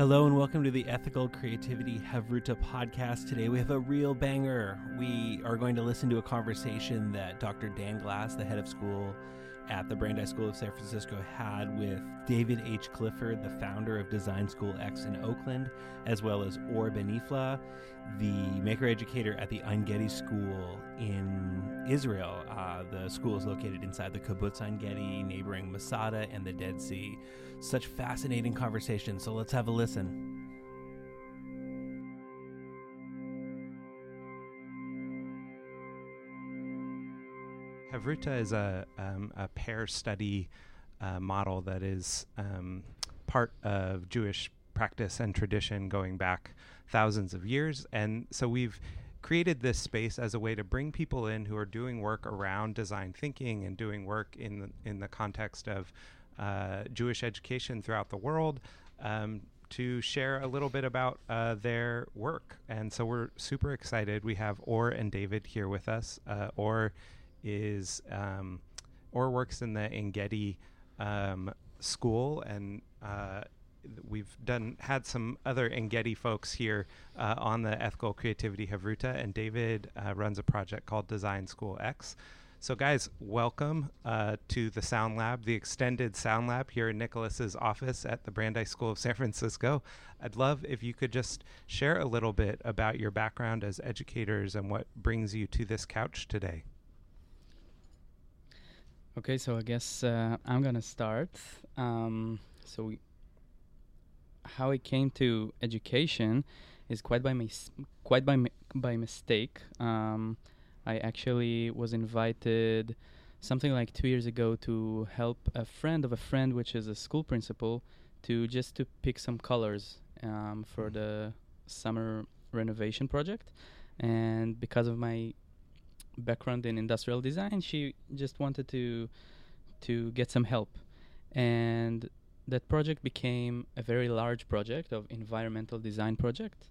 Hello and welcome to the Ethical Creativity Hevruta podcast. Today we have a real banger. We are going to listen to a conversation that Dr. Dan Glass, the head of school at the Brandeis School of San Francisco, had with David H. Clifford, the founder of Design School X in Oakland, as well as Or Benifla, the maker educator at the Ein Gedi School in Israel. Uh, the school is located inside the Kibbutz Ein Gedi, neighboring Masada and the Dead Sea. Such fascinating conversation. So let's have a listen. Hevruta is a, um, a pair study uh, model that is um, part of Jewish practice and tradition going back thousands of years. And so we've created this space as a way to bring people in who are doing work around design thinking and doing work in the, in the context of uh, Jewish education throughout the world um, to share a little bit about uh, their work. And so we're super excited. We have Or and David here with us. Uh, or is um, Or works in the Ein Gedi um, school, and uh, we've done had some other Ein Gedi folks here uh, on the Ethical Creativity Hevruta, and David uh, runs a project called Design School X. So, guys, welcome uh, to the Sound Lab, the extended Sound Lab here in Nicholas's office at the Brandeis School of San Francisco. I'd love if you could just share a little bit about your background as educators and what brings you to this couch today. Okay, so I guess uh, I'm gonna start. Um, so, we, how I came to education is quite by mis- quite by mi- by mistake. Um, I actually was invited something like two years ago to help a friend of a friend, which is a school principal, to just to pick some colors um, for the summer renovation project. And because of my background in industrial design, she just wanted to to get some help, and that project became a very large project of environmental design project,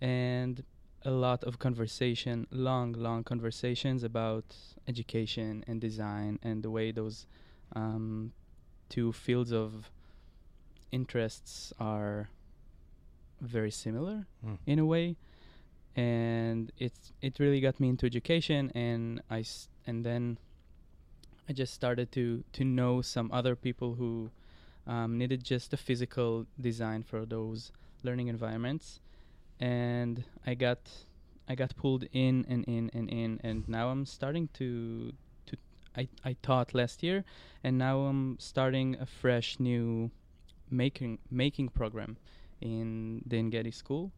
and a lot of conversation, long, long conversations about education and design and the way those um, two fields of interests are very similar Mm. in a way and it's it really got me into education and I and then I just started to to know some other people who um, needed just a physical design for those learning environments. And I got I got pulled in and in and in and now I'm starting to to I, I taught last year and now I'm starting a fresh new making making program in the Ein Gedi school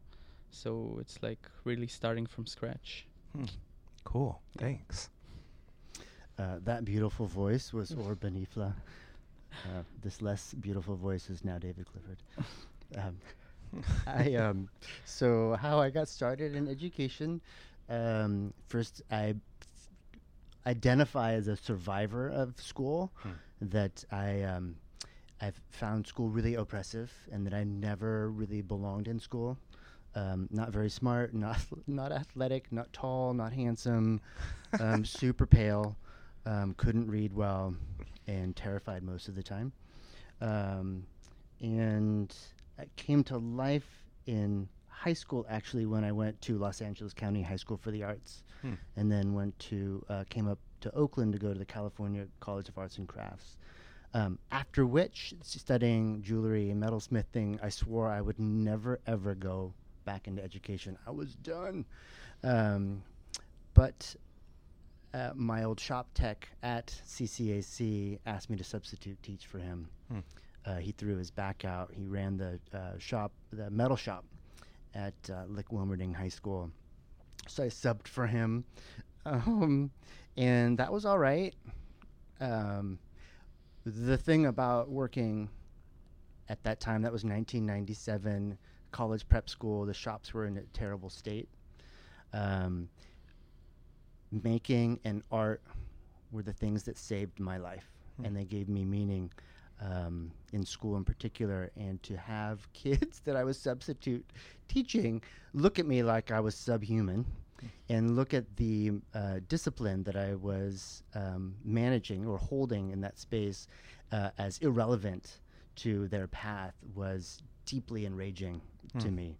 so it's like really starting from scratch Cool. Thanks. Uh, that beautiful voice was Or Benifla. Uh, this less beautiful voice is now David Clifford. Um, I um, so how I got started in education. Um, first, I f- identify as a survivor of school. Hmm. That I um, I've found school really oppressive, and that I never really belonged in school. Um, not very smart, not not athletic, not tall, not handsome, um, super pale, um, couldn't read well, and terrified most of the time. Um, and I came to life in high school actually when I went to Los Angeles County High School for the Arts, Hmm. and then went to uh, came up to Oakland to go to the California College of Arts and Crafts. Um, after which, studying jewelry and metalsmithing, I swore I would never ever go back into education. I was done. Um, but uh, my old shop tech at CCAC asked me to substitute teach for him. Hmm. Uh, he threw his back out. He ran the uh, shop, the metal shop, at uh, Lick Wilmerding High School. So I subbed for him, um, and that was all right. Um, the thing about working at that time, that was 1997, college prep school, the shops were in a terrible state. Um, making and art were the things that saved my life, Hmm. and they gave me meaning um, in school in particular. And to have kids that I was substitute teaching look at me like I was subhuman. And look at the uh, discipline that I was um, managing or holding in that space uh, as irrelevant to their path was deeply enraging to Hmm. me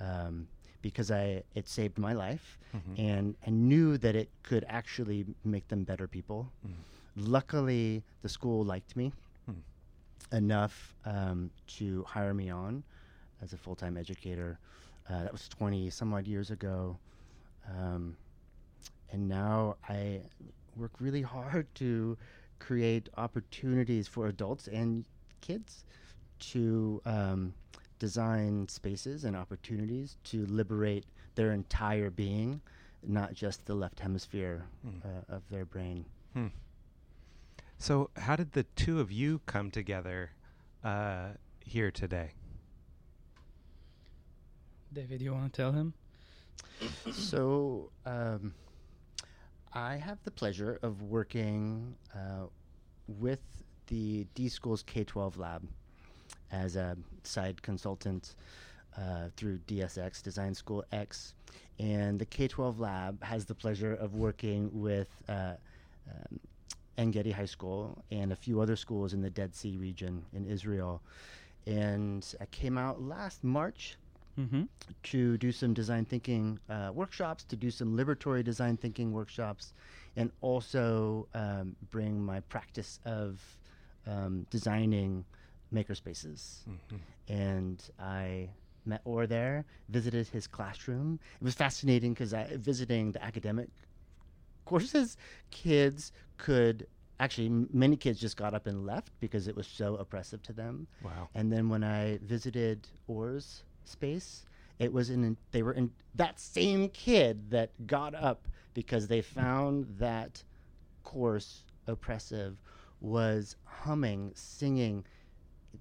um, because I it saved my life Mhm. and I knew that it could actually make them better people. Mm. Luckily, the school liked me Hmm. enough um, to hire me on as a full time educator. Uh, that was 20 some odd years ago. Um, and now I work really hard to create opportunities for adults and kids to um, design spaces and opportunities to liberate their entire being, not just the left hemisphere Mm. uh, of their brain. Hmm. So, how did the two of you come together uh, here today? David, you want to tell him? so um, I have the pleasure of working uh, with the D Schools K 12 lab as a side consultant uh, through DSX, Design School X. And the K 12 lab has the pleasure of working with uh, um, Ein Gedi High School and a few other schools in the Dead Sea region in Israel. And I came out last March Mm-hmm. to do some design thinking uh, workshops, to do some liberatory design thinking workshops, and also um, bring my practice of um, designing makerspaces. Mhm. And I met Or there, visited his classroom. It was fascinating because visiting the academic courses, kids could actually, m- many kids just got up and left because it was so oppressive to them. Wow. And then when I visited Or's space, it was in they were in that same kid that got up because they found that course oppressive was humming, singing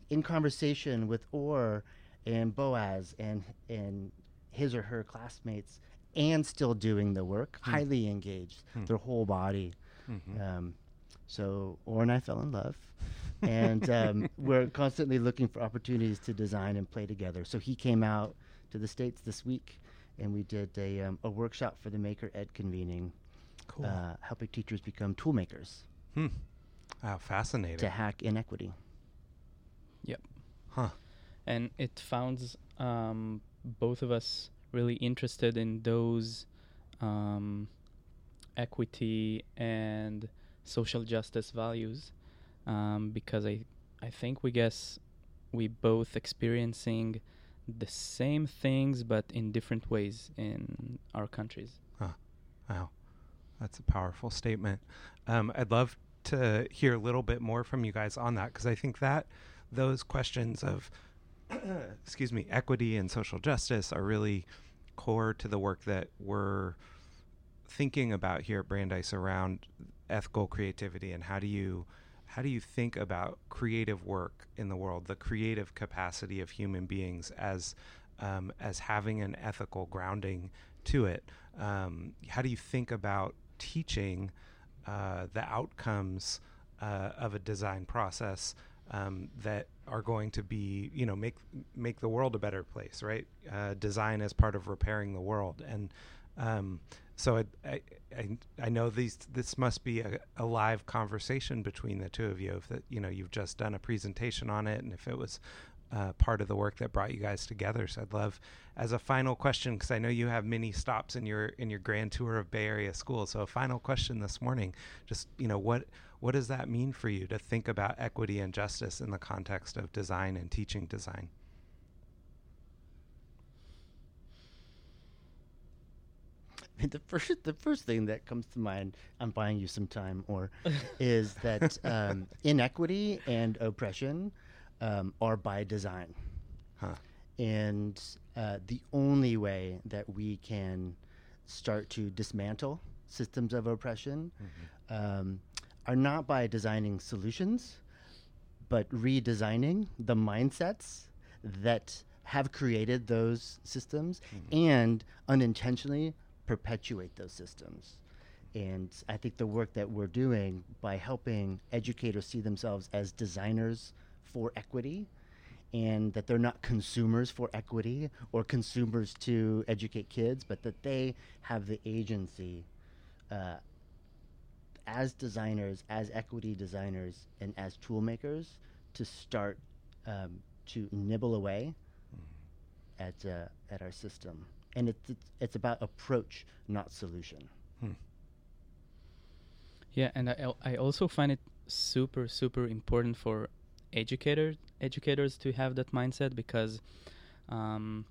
in conversation with Or and Boaz and and his or her classmates and still doing the work, Hmm. highly engaged, Hmm. their whole body. Mhm. Um, so Or and I fell in love, and um, we're constantly looking for opportunities to design and play together. So he came out to the states this week, and we did a, um, a workshop for the Maker Ed convening, cool. uh, helping teachers become tool makers hmm. Wow, fascinating. to hack inequity. Huh. and it found um, both of us really interested in those um, equity and social justice values um, because I I think we guess we both experiencing the same things but in different ways in our countries. Wow, that's a powerful statement. Um, I'd love to hear a little bit more from you guys on that because I think that those questions of, excuse me, equity and social justice are really core to the work that we're thinking about here at Brandeis around ethical creativity and how do you how do you think about creative work in the world, the creative capacity of human beings as um, as having an ethical grounding to it? Um, how do you think about teaching uh, the outcomes uh, of a design process um, that are going to be, you know, make make the world a better place, right? Uh, design as part of repairing the world, and um, so I, I, I, know these this must be a, a live conversation between the two of you. If that you know you've just done a presentation on it, and if it was uh, part of the work that brought you guys together. So I'd love, as a final question, because I know you have many stops in your in your grand tour of Bay Area schools. So a final question this morning, just you know what what does that mean for you to think about equity and justice in the context of design and teaching design? the first the first thing that comes to mind, I'm buying you some time, or is that um, inequity and oppression um, are by design. Huh. And uh, the only way that we can start to dismantle systems of oppression um, are not by designing solutions, but redesigning the mindsets that have created those systems and unintentionally perpetuate those systems. And I think the work that we're doing by helping educators see themselves as designers for equity and that they're not consumers for equity or consumers to educate kids, but that they have the agency uh, as designers, as equity designers, and as tool makers to start um, to nibble away at uh, at our system, and it's it's, it's about approach, not solution. Hmm. Yeah, and I, I also find it super super important for educators educators to have that mindset because um,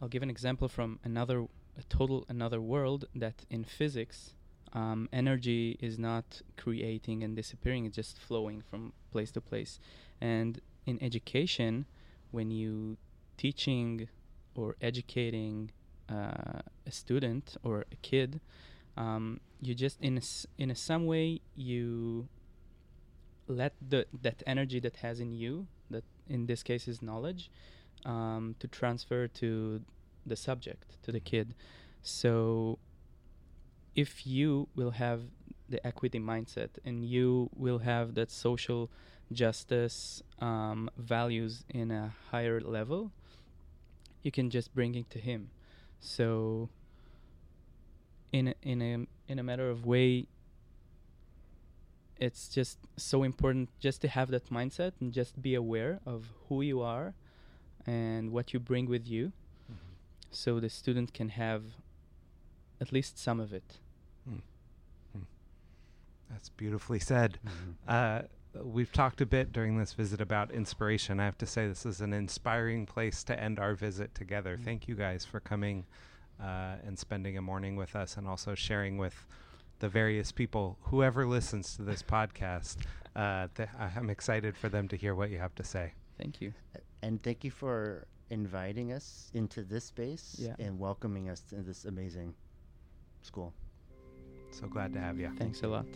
I'll give an example from another a total another world that in physics um, energy is not creating and disappearing it's just flowing from place to place. And in education when you teaching or educating uh, a student or a kid um, you just in a in a some way you let the that energy that has in you that in this case is knowledge um, to transfer to the subject to the kid. So if you will have the equity mindset and you will have that social justice um, values in a higher level you can just bring it to him. So in a, in a in a matter of way it's just so important just to have that mindset and just be aware of who you are and what you bring with you so the student can have at least some of it That's beautifully said. Uh, we've talked a bit during this visit about inspiration. I have to say, this is an inspiring place to end our visit together. Mm. Thank you guys for coming uh, and spending a morning with us and also sharing with the various people, whoever listens to this podcast. Uh, th- I- I'm excited for them to hear what you have to say. thank you And thank you for inviting us into this space Yeah. and welcoming us to this amazing school. So glad to have you. thanks a lot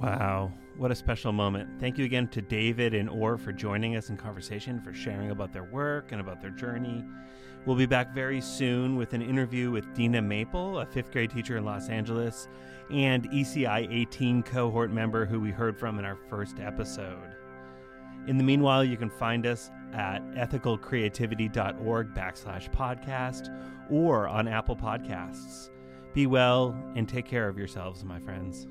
Wow, what a special moment. Thank you again to David and Or for joining us in conversation, for sharing about their work and about their journey. We'll be back very soon with an interview with Dina Maple, a fifth grade teacher in Los Angeles, and ECI 18 cohort member who we heard from in our first episode. In the meanwhile, you can find us at ethicalcreativity.org backslash podcast or on Apple Podcasts. Be well and take care of yourselves, my friends.